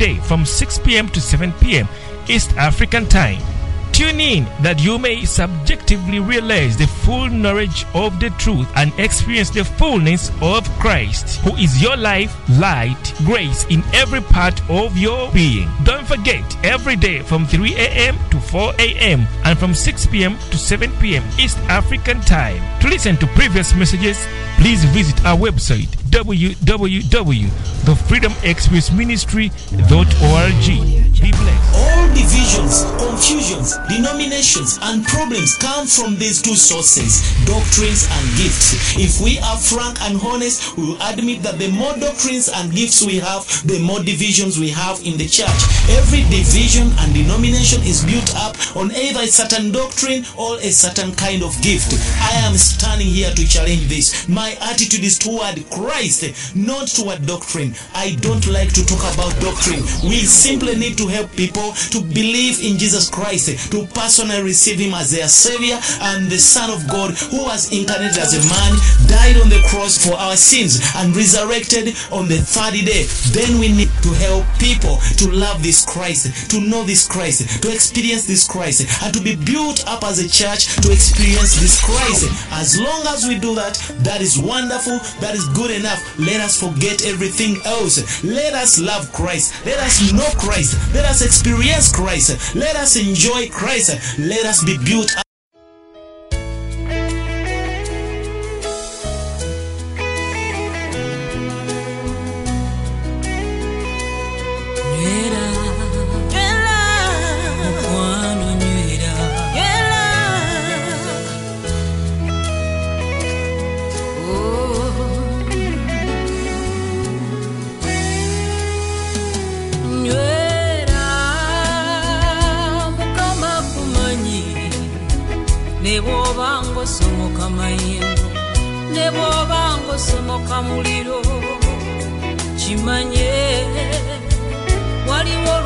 from 6 p.m. to 7 p.m. East African Time. Tune in that you may subjectively realize the full knowledge of the truth and experience the fullness of Christ, who is your life, light, grace in every part of your being. Don't forget, every day from 3 a.m. to 4 a.m. and from 6 p.m. to 7 p.m. East African Time. To listen to previous messages, please visit our website www.thefreedomexpressministry.org. Be blessed. All divisions, confusions, denominations, and problems come from these two sources doctrines and gifts. If we are frank and honest, we will admit that the more doctrines and gifts we have, the more divisions we have in the church. Every division and denomination is built up on either a certain doctrine or a certain kind of gift. I am standing here to challenge this. My attitude is toward Christ, not toward doctrine. I don't like to talk about doctrine. We simply need to help people to believe in Jesus Christ, to personally receive Him as their Savior and the Son of God who was incarnated as a man, died on the cross for our sins, and resurrected on the third day. Then we need to help people to love this Christ, to know this Christ, to experience this Christ, and to be built up as a church to experience this Christ. As long as we do that, that is wonderful, that is good enough. Let us forget everything else. Let us love Christ. Let us know Christ. Let us experience Christ. Let us enjoy Christ. Let us be built up. Ne bw'oba ng'osomoka ne bw'oba ng'osomoka muliro kimanye waliwo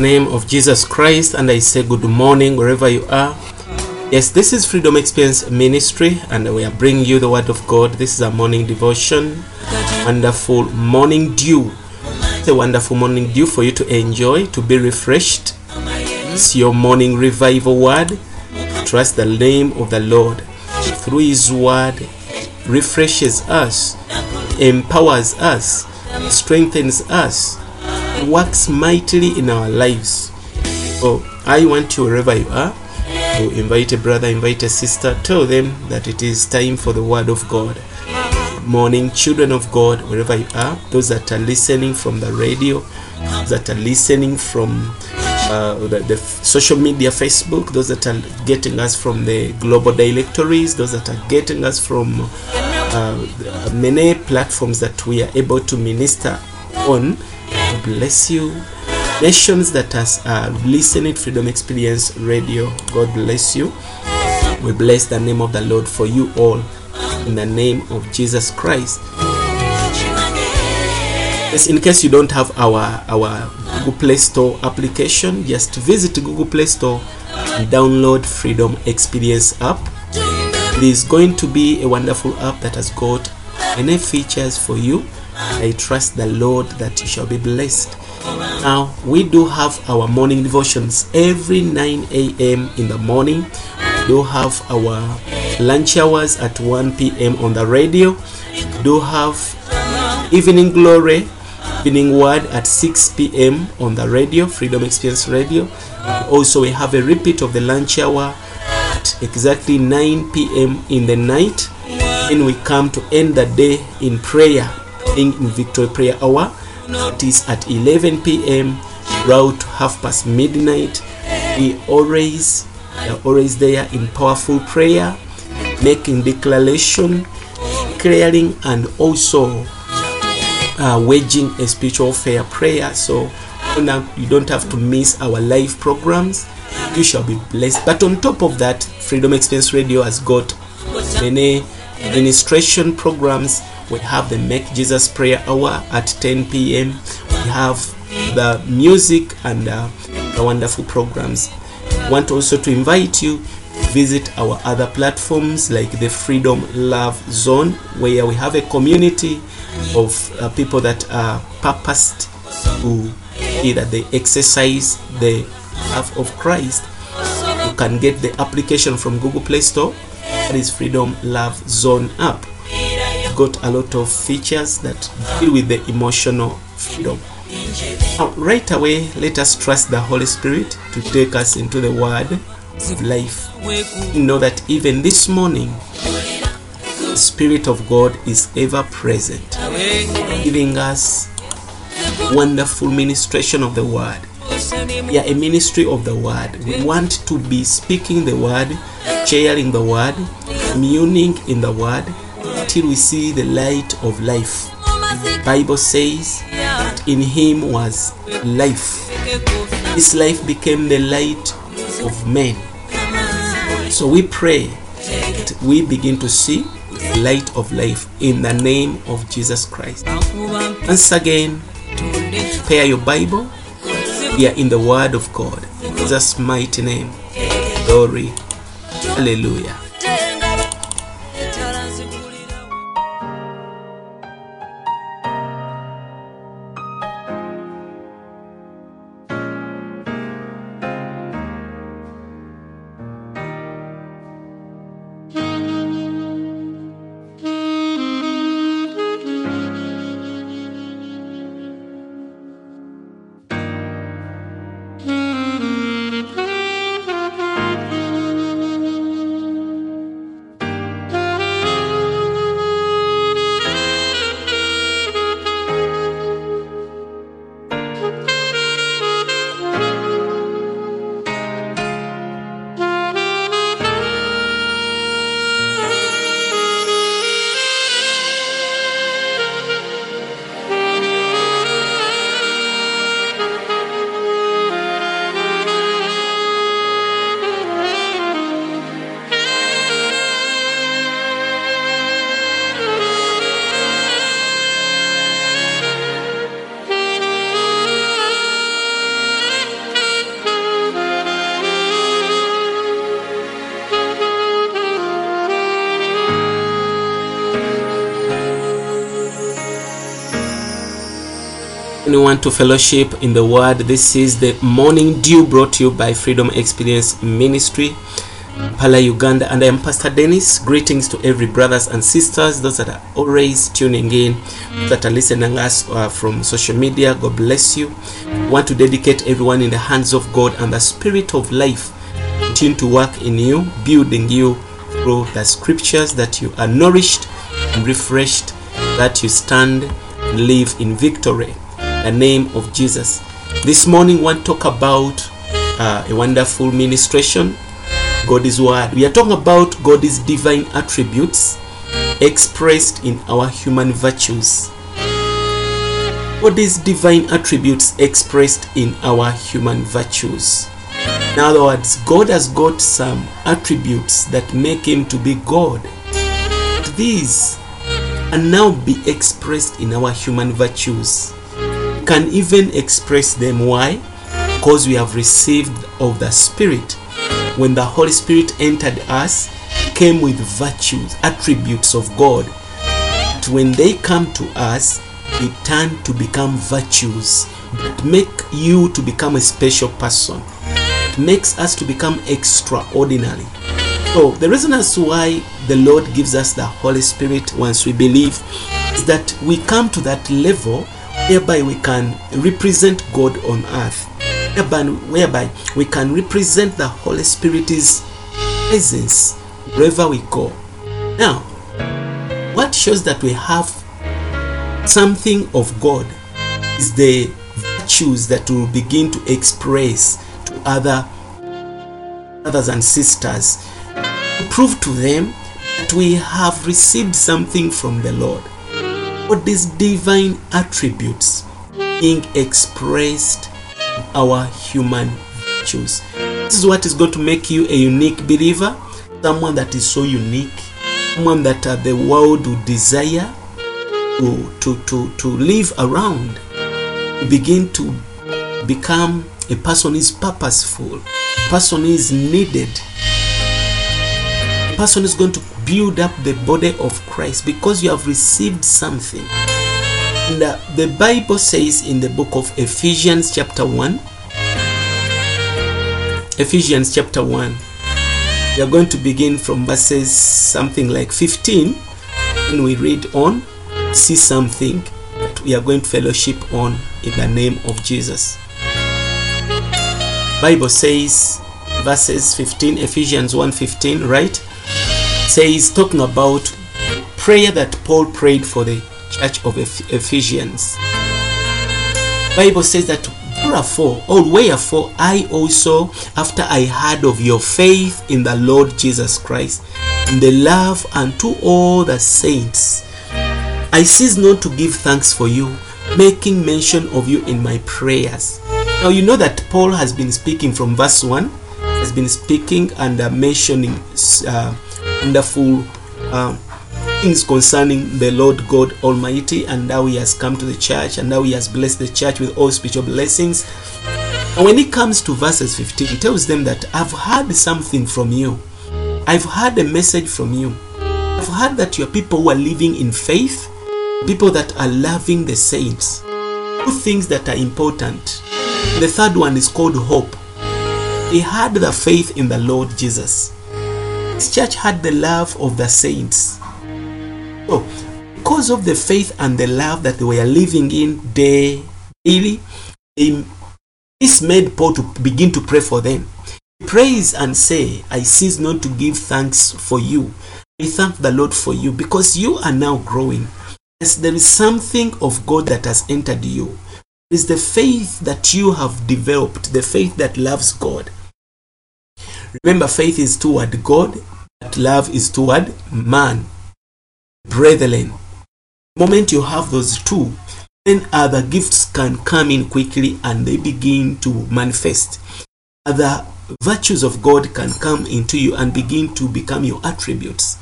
name of Jesus Christ and I say good morning wherever you are. Yes, this is Freedom Experience Ministry and we are bringing you the Word of God. This is a morning devotion, wonderful morning dew. It's a wonderful morning dew for you to enjoy, to be refreshed. It's your morning revival word. Trust the name of the Lord. Through His word, refreshes us, empowers us, strengthens us, works mightily in our lives. So I want you wherever you are to invite a brother, invite a sister, tell them that it is time for the word of God. Morning, children of God, wherever you are, those that are listening from the radio, that are listening from uh, the, the social media, Facebook, those that are getting us from the global directories, those that are getting us from uh, many platforms that we are able to minister on. God bless you. Nations that are uh, listening Freedom Experience Radio, God bless you. We bless the name of the Lord for you all in the name of Jesus Christ. Yes, in case you don't have our our Google Play Store application, just visit Google Play Store and download Freedom Experience app. It is going to be a wonderful app that has got many features for you. I trust the Lord that you shall be blessed. Now, we do have our morning devotions every 9 a.m. in the morning. We do have our lunch hours at 1 p.m. on the radio. We do have evening glory, evening word at 6 p.m. on the radio, Freedom Experience Radio. Also, we have a repeat of the lunch hour at exactly 9 p.m. in the night. Then we come to end the day in prayer, in victory prayer hour. It is at 11 p.m. To half past midnight. We always are always there in powerful prayer, making declaration, declaring, and also uh, waging a spiritual fair prayer. So now you don't have to miss our live programs. You shall be blessed. But on top of that, Freedom Experience Radio has got many administration programs. We have the Make Jesus Prayer Hour at 10 p.m. We have the music and uh, the wonderful programs. Want also to invite you to visit our other platforms like the Freedom Love Zone, where we have a community of uh, people that are purposed to that they exercise the love of Christ. You can get the application from Google Play Store. That is Freedom Love Zone app. Got a lot of features that deal with the emotional freedom. Now, right away, let us trust the Holy Spirit to take us into the Word of life. Know that even this morning, the Spirit of God is ever present, giving us wonderful ministration of the Word. Are a ministry of the Word. We want to be speaking the Word, sharing the Word, communing in the Word, till we see the light of life. Bible says that in him was life. This life became the light of men. So we pray that we begin to see the light of life in the name of Jesus Christ. Once again, prepare your Bible. We are in the Word of God. In Jesus' mighty name. Glory. Hallelujah. Anyone to fellowship in the word. This is the morning dew brought to you by freedom experience ministry pala uganda. And i am pastor dennis. Greetings to every brothers and sisters those that are always tuning in that are listening us uh, from social media. God bless you. Want to dedicate everyone in the hands of god and the spirit of life. Continue to work in you building you through the scriptures that you are nourished and refreshed that you stand and live in victory the name of Jesus. This morning, we want to talk about uh, a wonderful ministration, God's Word. We are talking about God's divine attributes expressed in our human virtues. God's divine attributes expressed in our human virtues. In other words, God has got some attributes that make him to be God. These can now be expressed in our human virtues can even express them. Why? Because we have received of the Spirit. When the Holy Spirit entered us, came with virtues, attributes of God. But when they come to us, they turn to become virtues that make you to become a special person. It makes us to become extraordinary. So the reason as why the Lord gives us the Holy Spirit once we believe is that we come to that level whereby we can represent God on earth, whereby, whereby we can represent the Holy Spirit's presence wherever we go. Now, what shows that we have something of God is the virtues that we will begin to express to other brothers and sisters to prove to them that we have received something from the Lord what these divine attributes being expressed in our human virtues. This is what is going to make you a unique believer, someone that is so unique, someone that uh, the world would desire to, to, to, to live around. You begin to become a person is purposeful, a person is needed, a person is going to build up the body of Christ because you have received something. And uh, the Bible says in the book of Ephesians, chapter 1, Ephesians chapter 1, we are going to begin from verses something like 15. and we read on, see something that we are going to fellowship on in the name of Jesus. Bible says verses 15 Ephesians 1:15 right says talking about prayer that Paul prayed for the church of Ephesians. Bible says that wherefore or wherefore I also after I heard of your faith in the Lord Jesus Christ and the love unto all the saints I cease not to give thanks for you making mention of you in my prayers now you know that Paul has been speaking from verse 1 has been speaking and mentioning uh, wonderful uh, things concerning the Lord God Almighty and how He has come to the church and how He has blessed the church with all spiritual blessings. And when it comes to verses 15, He tells them that I've heard something from you. I've heard a message from you. I've heard that you are people who are living in faith, people that are loving the saints. Two things that are important. The third one is called hope. He had the faith in the Lord Jesus. His church had the love of the saints. So, because of the faith and the love that they were living in day, daily, this made Paul to begin to pray for them. He prays and say, I cease not to give thanks for you. I thank the Lord for you because you are now growing. Yes, there is something of God that has entered you. It is the faith that you have developed, the faith that loves God. Remember, faith is toward God, but love is toward man. Brethren, the moment you have those two, then other gifts can come in quickly and they begin to manifest. Other virtues of God can come into you and begin to become your attributes.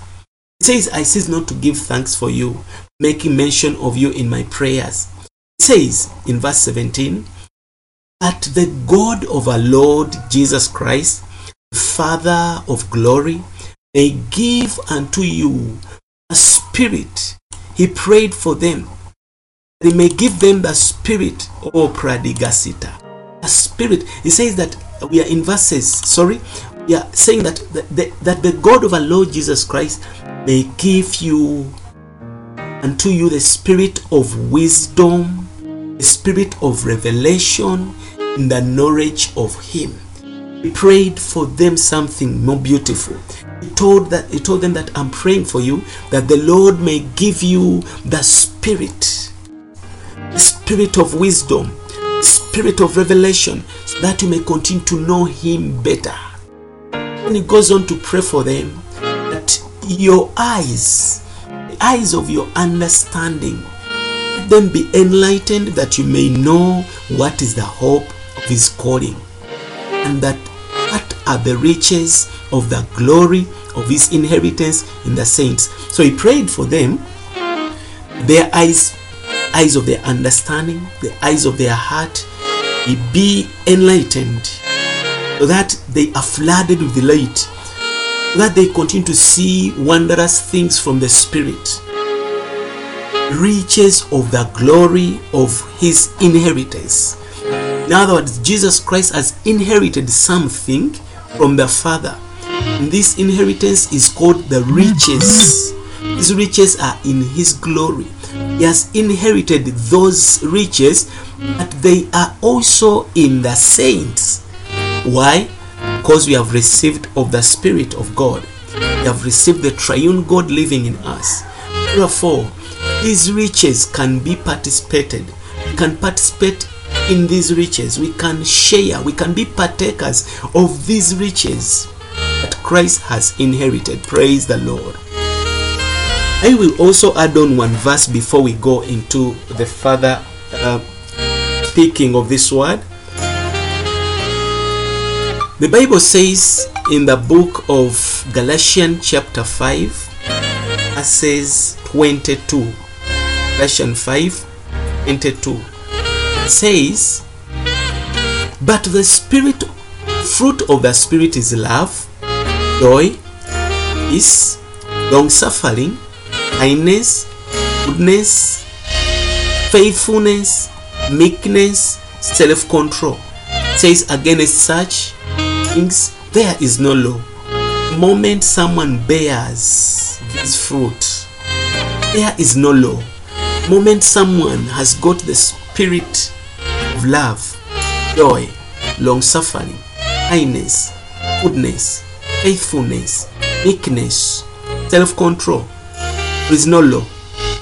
It says, I cease not to give thanks for you, making mention of you in my prayers. It says in verse 17, that the God of our Lord Jesus Christ, Father of glory, may give unto you a spirit. He prayed for them. He may give them the spirit O prodigasita. A spirit. He says that we are in verses, sorry, we are saying that the, the, that the God of our Lord Jesus Christ may give you unto you the spirit of wisdom, the spirit of revelation, in the knowledge of Him. He prayed for them something more beautiful. He told that he told them that I'm praying for you that the Lord may give you the spirit, the spirit of wisdom, spirit of revelation, so that you may continue to know Him better. And he goes on to pray for them that your eyes, the eyes of your understanding, them be enlightened that you may know what is the hope of his calling and that what are the riches of the glory of his inheritance in the saints. So he prayed for them. Their eyes eyes of their understanding the eyes of their heart he be enlightened so that they are flooded with light so that they continue to see wondrous things from the spirit. Riches of the glory of his inheritance. In other words, Jesus Christ has inherited something from the Father. And this inheritance is called the riches. These riches are in his glory. He has inherited those riches, but they are also in the saints. Why? Because we have received of the Spirit of God. We have received the triune God living in us. Therefore, these riches can be participated. We can participate in these riches. We can share. We can be partakers of these riches that Christ has inherited. Praise the Lord. I will also add on one verse before we go into the further uh, speaking of this word. The Bible says in the book of Galatians, chapter 5, verses 22. Galatians 5 22 says, But the Spirit, fruit of the Spirit is love, joy, peace, long suffering, kindness, goodness, faithfulness, meekness, self control. Says against such things there is no law. The moment someone bears this fruit, there is no law. The moment someone has got the spirit of love, joy, long suffering, kindness, goodness, faithfulness, meekness, self control, there is no law.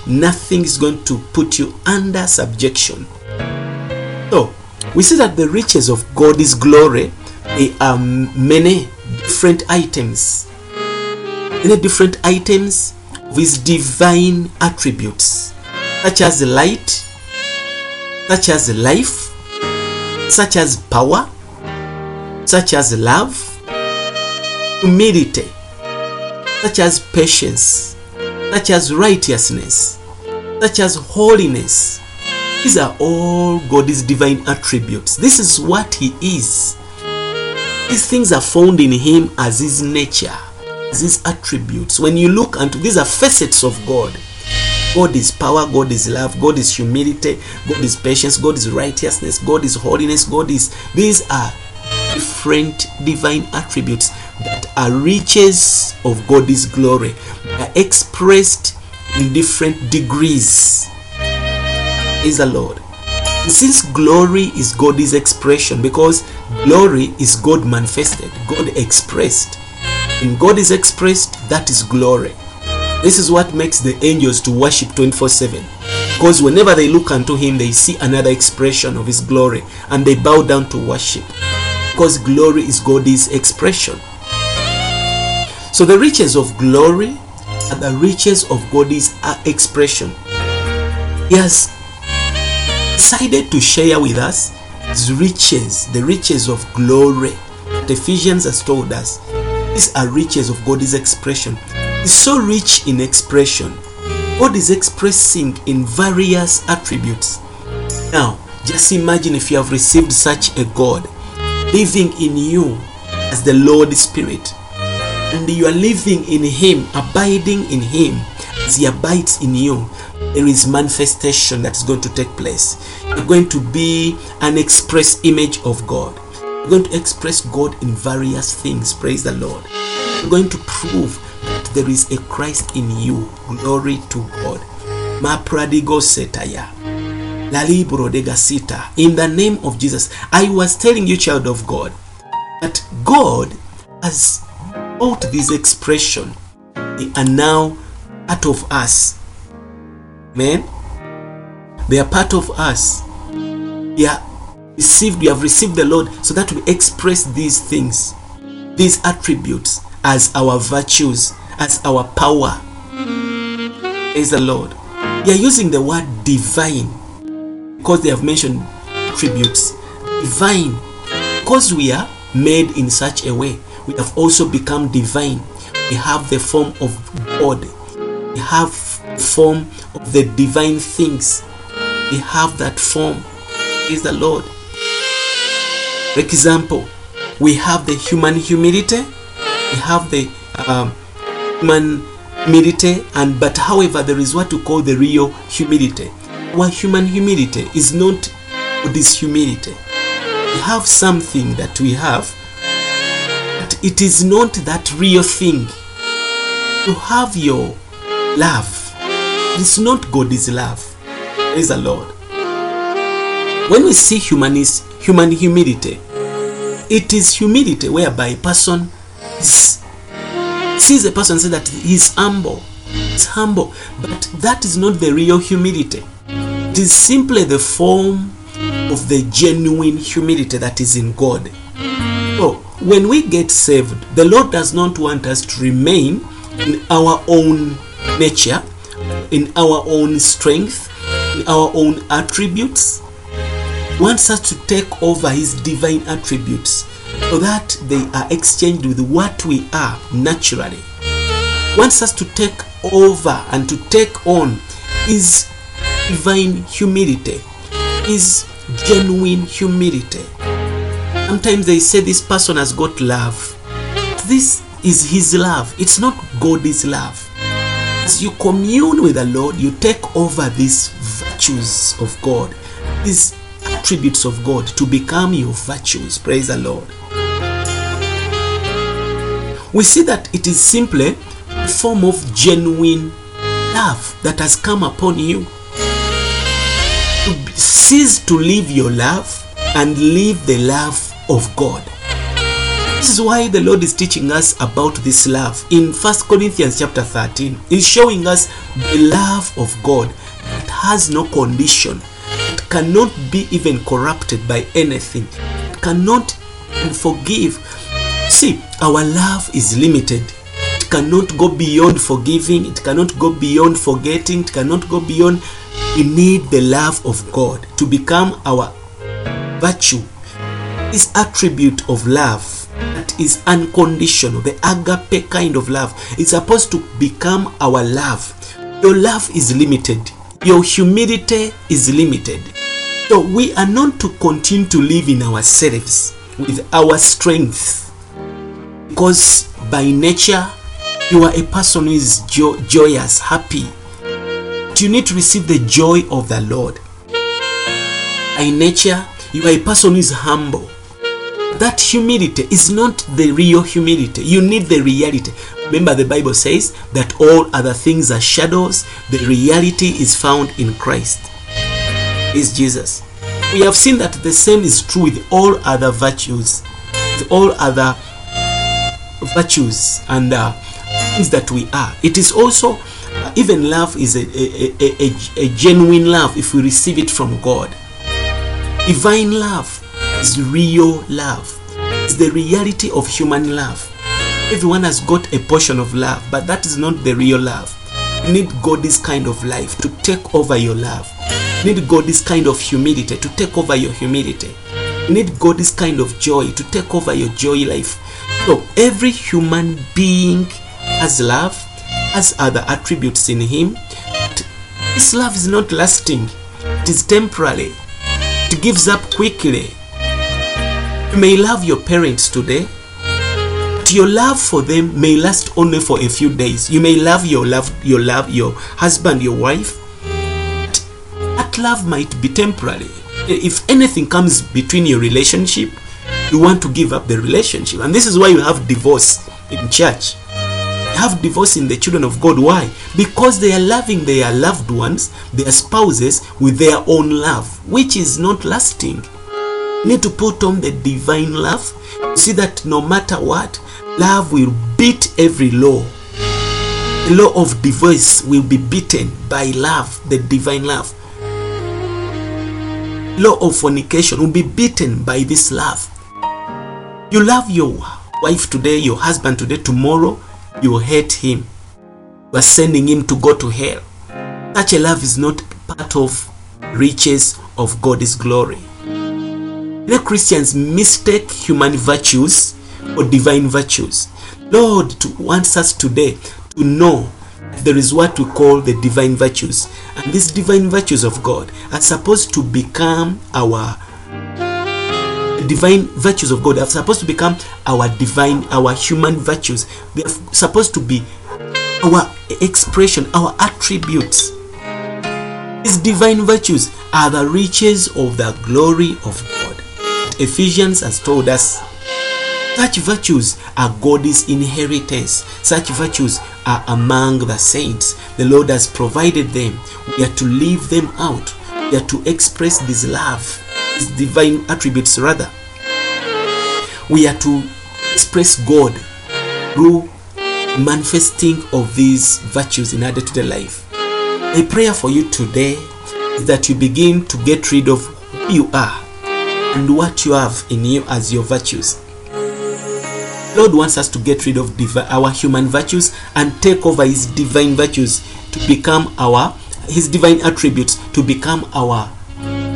Nothing is going to put you under subjection. So, we see that the riches of God's glory they are many different items. Many different items with divine attributes, such as light, such as life, such as power, such as love, humility, such as patience, such as righteousness, such as holiness. These are all God's divine attributes. This is what He is. These things are found in Him as His nature, as His attributes. When you look into these are facets of God. God is power, God is love, God is humility, God is patience, God is righteousness, God is holiness, God is. These are different divine attributes that are riches of God's glory. Are expressed in different degrees. Is the Lord. Since glory is God's expression, because glory is God manifested, God expressed. In God is expressed, that is glory. This is what makes the angels to worship 24 7. Because whenever they look unto Him, they see another expression of His glory and they bow down to worship. Because glory is God's expression. So the riches of glory are the riches of God's uh, expression. He has decided to share with us his riches, the riches of glory The Ephesians has told us. These are riches of God's expression. He's so rich in expression. God is expressing in various attributes. Now, just imagine if you have received such a God living in you as the Lord Spirit, and you are living in Him, abiding in Him as He abides in you. There is manifestation that is going to take place. You're going to be an express image of God. You're going to express God in various things. Praise the Lord. You're going to prove there is a Christ in you. Glory to God. Ma. La libro. In the name of Jesus. I was telling you, child of God, that God has brought this expression. They are now part of us. Man, they are part of us. We are received, we have received the Lord so that we express these things, these attributes as our virtues, as our power. is the Lord. They are using the word divine because they have mentioned tributes. Divine. Because we are made in such a way, we have also become divine. We have the form of God. We have form of the divine things. We have that form. Is the Lord. For example, we have the human humility. We have the um, human humility, and but however, there is what we call the real humility. Our human humility is not this humility. We have something that we have, but it is not that real thing. To have your love, it's not God's love. Praise the Lord. When we see humanist, human humility, it is humility whereby a person is, sees a person say that he's humble. It's humble, but that is not the real humility. It is simply the form of the genuine humility that is in God. So, when we get saved, the Lord does not want us to remain in our own nature, in our own strength, in our own attributes. He wants us to take over His divine attributes that they are exchanged with what we are naturally. Wants us to take over and to take on His divine humility, His genuine humility. Sometimes they say this person has got love. This is his love, it's not God's love. As you commune with the Lord, you take over these virtues of God, these attributes of God to become your virtues. Praise the Lord. We see that it is simply a form of genuine love that has come upon you. To cease to live your love and live the love of God. This is why the Lord is teaching us about this love. In 1 Corinthians chapter 13, He's showing us the love of God that has no condition, it cannot be even corrupted by anything, it cannot forgive. See, our love is limited. It cannot go beyond forgiving, it cannot go beyond forgetting, it cannot go beyond. We need the love of God to become our virtue. This attribute of love that is unconditional, the agape kind of love, is supposed to become our love. Your love is limited, your humility is limited. So we are not to continue to live in ourselves with our strength because by nature you are a person who is jo- joyous, happy. You need to receive the joy of the Lord. By nature, you are a person who is humble. That humility is not the real humility. You need the reality. Remember, the Bible says that all other things are shadows, the reality is found in Christ, is Jesus. We have seen that the same is true with all other virtues, with all other virtues and uh, things that we are. It is also, uh, even love is a, a, a, a, genuine love if we receive it from God. Divine love is real love. It's the reality of human love. Everyone has got a portion of love, but that is not the real love. You need God's kind of life to take over your love. You need God's kind of humility to take over your humility. You need God's kind of joy to take over your joy life. So every human being has love, has other attributes in him. But This love is not lasting. It is temporary. It gives up quickly. You may love your parents today, but your love for them may last only for a few days. You may love your love, your love, your husband, your wife. But that love might be temporary. If anything comes between your relationship, you want to give up the relationship. And this is why you have divorce in church. You have divorce in the children of God. Why? Because they are loving their loved ones, their spouses, with their own love, which is not lasting. You need to put on the divine love. See that no matter what, love will beat every law. The law of divorce will be beaten by love, the divine love. Law of fornication will be beaten by this love. You love your wife today, your husband today, tomorrow you hate him. You are sending him to go to hell. Such a love is not part of riches of God's glory. Many Christians mistake human virtues for divine virtues. Lord wants us today to know there is what we call the divine virtues. And these divine virtues of God are supposed to become our divine virtues of God are supposed to become our divine, our human virtues. They are supposed to be our expression, our attributes. These divine virtues are the riches of the glory of God. Ephesians has told us such virtues are God's inheritance. Such virtues are among the saints. The Lord has provided them. We are to live them out. We are to express this love, these divine attributes rather. We are to express God through manifesting of these virtues in our day-to-day life. A prayer for you today is that you begin to get rid of who you are and what you have in you as your virtues. Lord wants us to get rid of divi- our human virtues and take over His divine virtues to become our His divine attributes to become our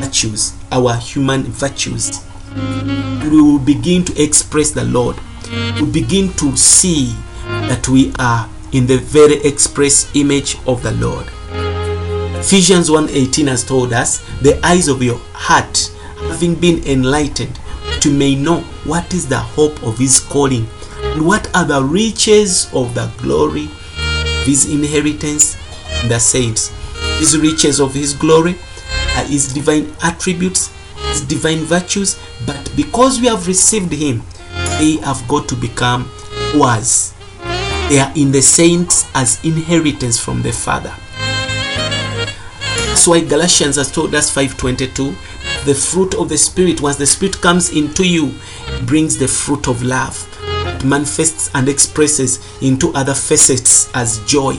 virtues, our human virtues. We will begin to express the Lord. We begin to see that we are in the very express image of the Lord. Ephesians 1:18 has told us, "The eyes of your heart having been enlightened, you may know what is the hope of his calling, and what are the riches of the glory of his inheritance in the saints." His riches of his glory uh, his divine attributes, his divine virtues, but because we have received him, they have got to become ours. They are in the saints as inheritance from the Father. That's why Galatians has told us 522 the fruit of the Spirit, once the Spirit comes into you, brings the fruit of love. It manifests and expresses into other facets as joy,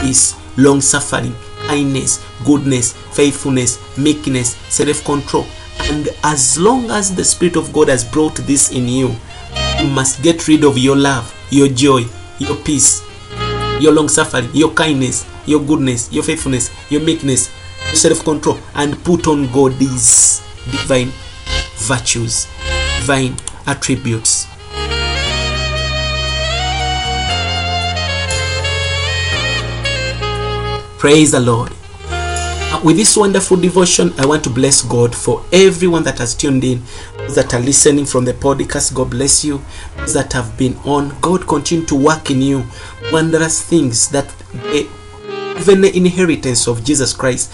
peace, long suffering, kindness, goodness, faithfulness, meekness, self control. And as long as the Spirit of God has brought this in you, you must get rid of your love, your joy, your peace, your long suffering, your kindness, your goodness, your faithfulness, your meekness, your self control, and put on God these divine virtues, divine attributes. Praise the Lord. With this wonderful devotion, I want to bless God for everyone that has tuned in, that are listening from the podcast. God bless you. That have been on, God continue to work in you wondrous things that even the inheritance of Jesus Christ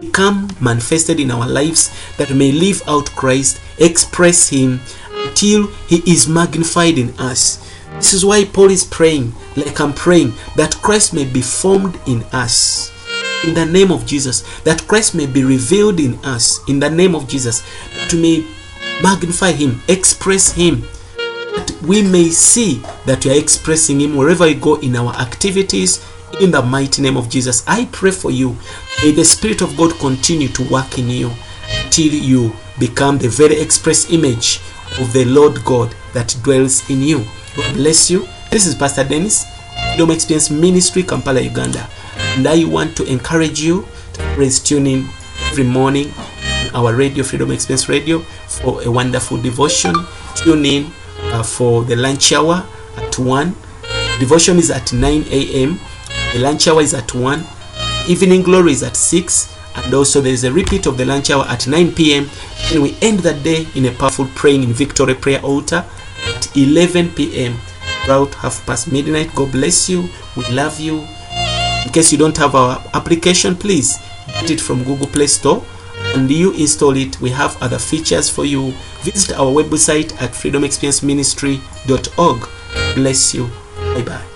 become manifested in our lives that may live out Christ, express Him until He is magnified in us. This is why Paul is praying, like I'm praying, that Christ may be formed in us. In the name of Jesus, that Christ may be revealed in us. In the name of Jesus, that we may magnify Him, express Him, that we may see that we are expressing Him wherever we go in our activities. In the mighty name of Jesus, I pray for you. May the Spirit of God continue to work in you till you become the very express image of the Lord God that dwells in you. God bless you. This is Pastor Dennis, Freedom Experience Ministry, Kampala, Uganda. And I want to encourage you to please tune in every morning on our radio, Freedom Experience Radio, for a wonderful devotion. Tune in uh, for the lunch hour at 1. Devotion is at 9 a.m. The lunch hour is at 1. Evening glory is at 6. And also there is a repeat of the lunch hour at 9 p.m. And we end that day in a powerful praying in Victory Prayer Altar at 11 p.m. About half past midnight. God bless you. We love you. Case you don't have our application, please get it from Google Play Store and you install it. We have other features for you. Visit our website at freedomexperienceministry.org. Bless you. Bye bye.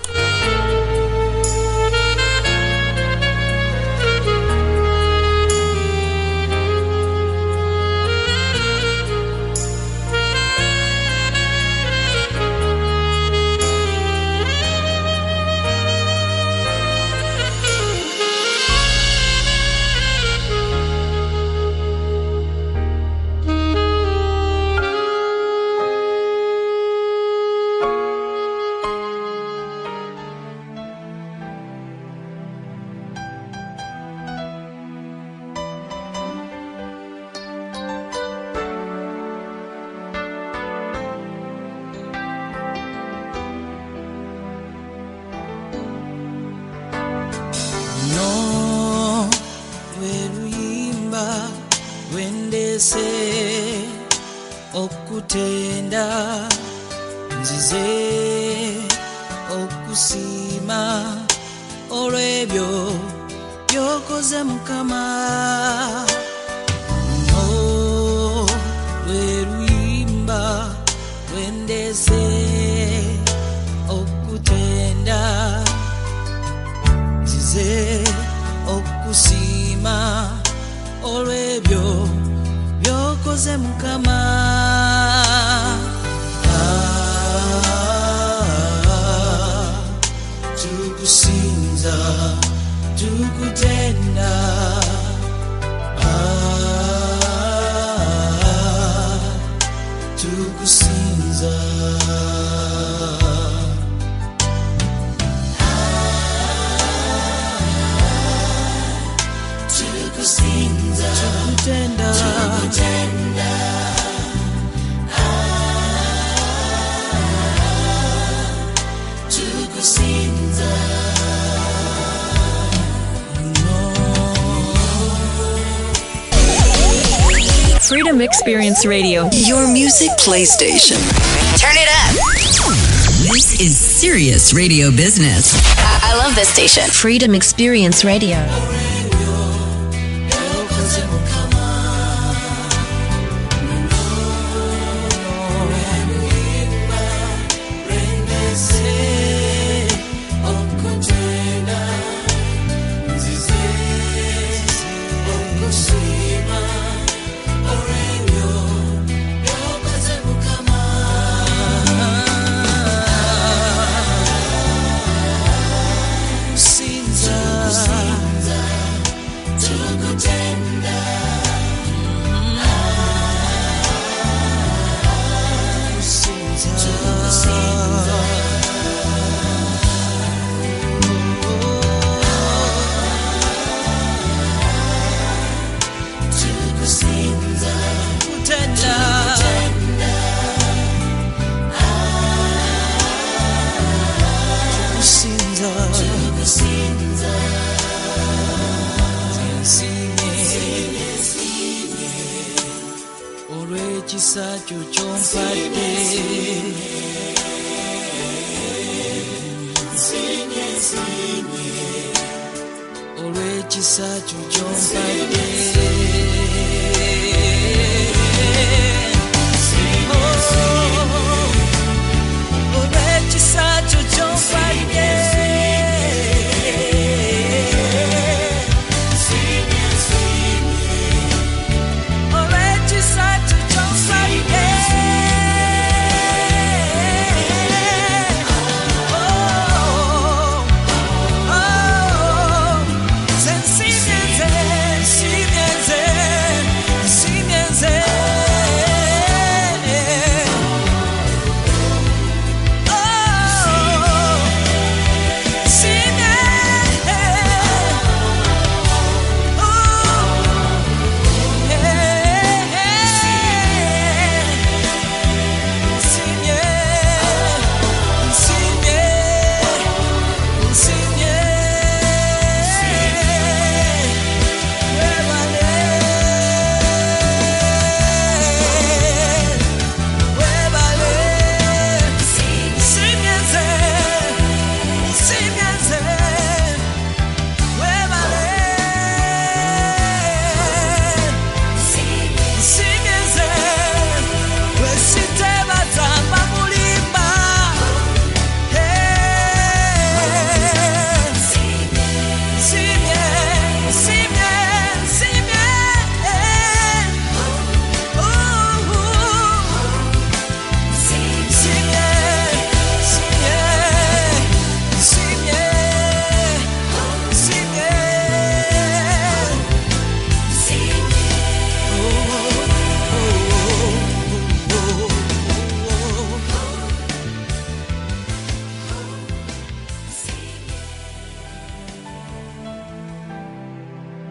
Tukutenda Experience Radio. Your music PlayStation. Turn it up. This is serious radio business. I, I love this station. Freedom Experience Radio. onsiimye olw'ekisa kyo gy'ompadde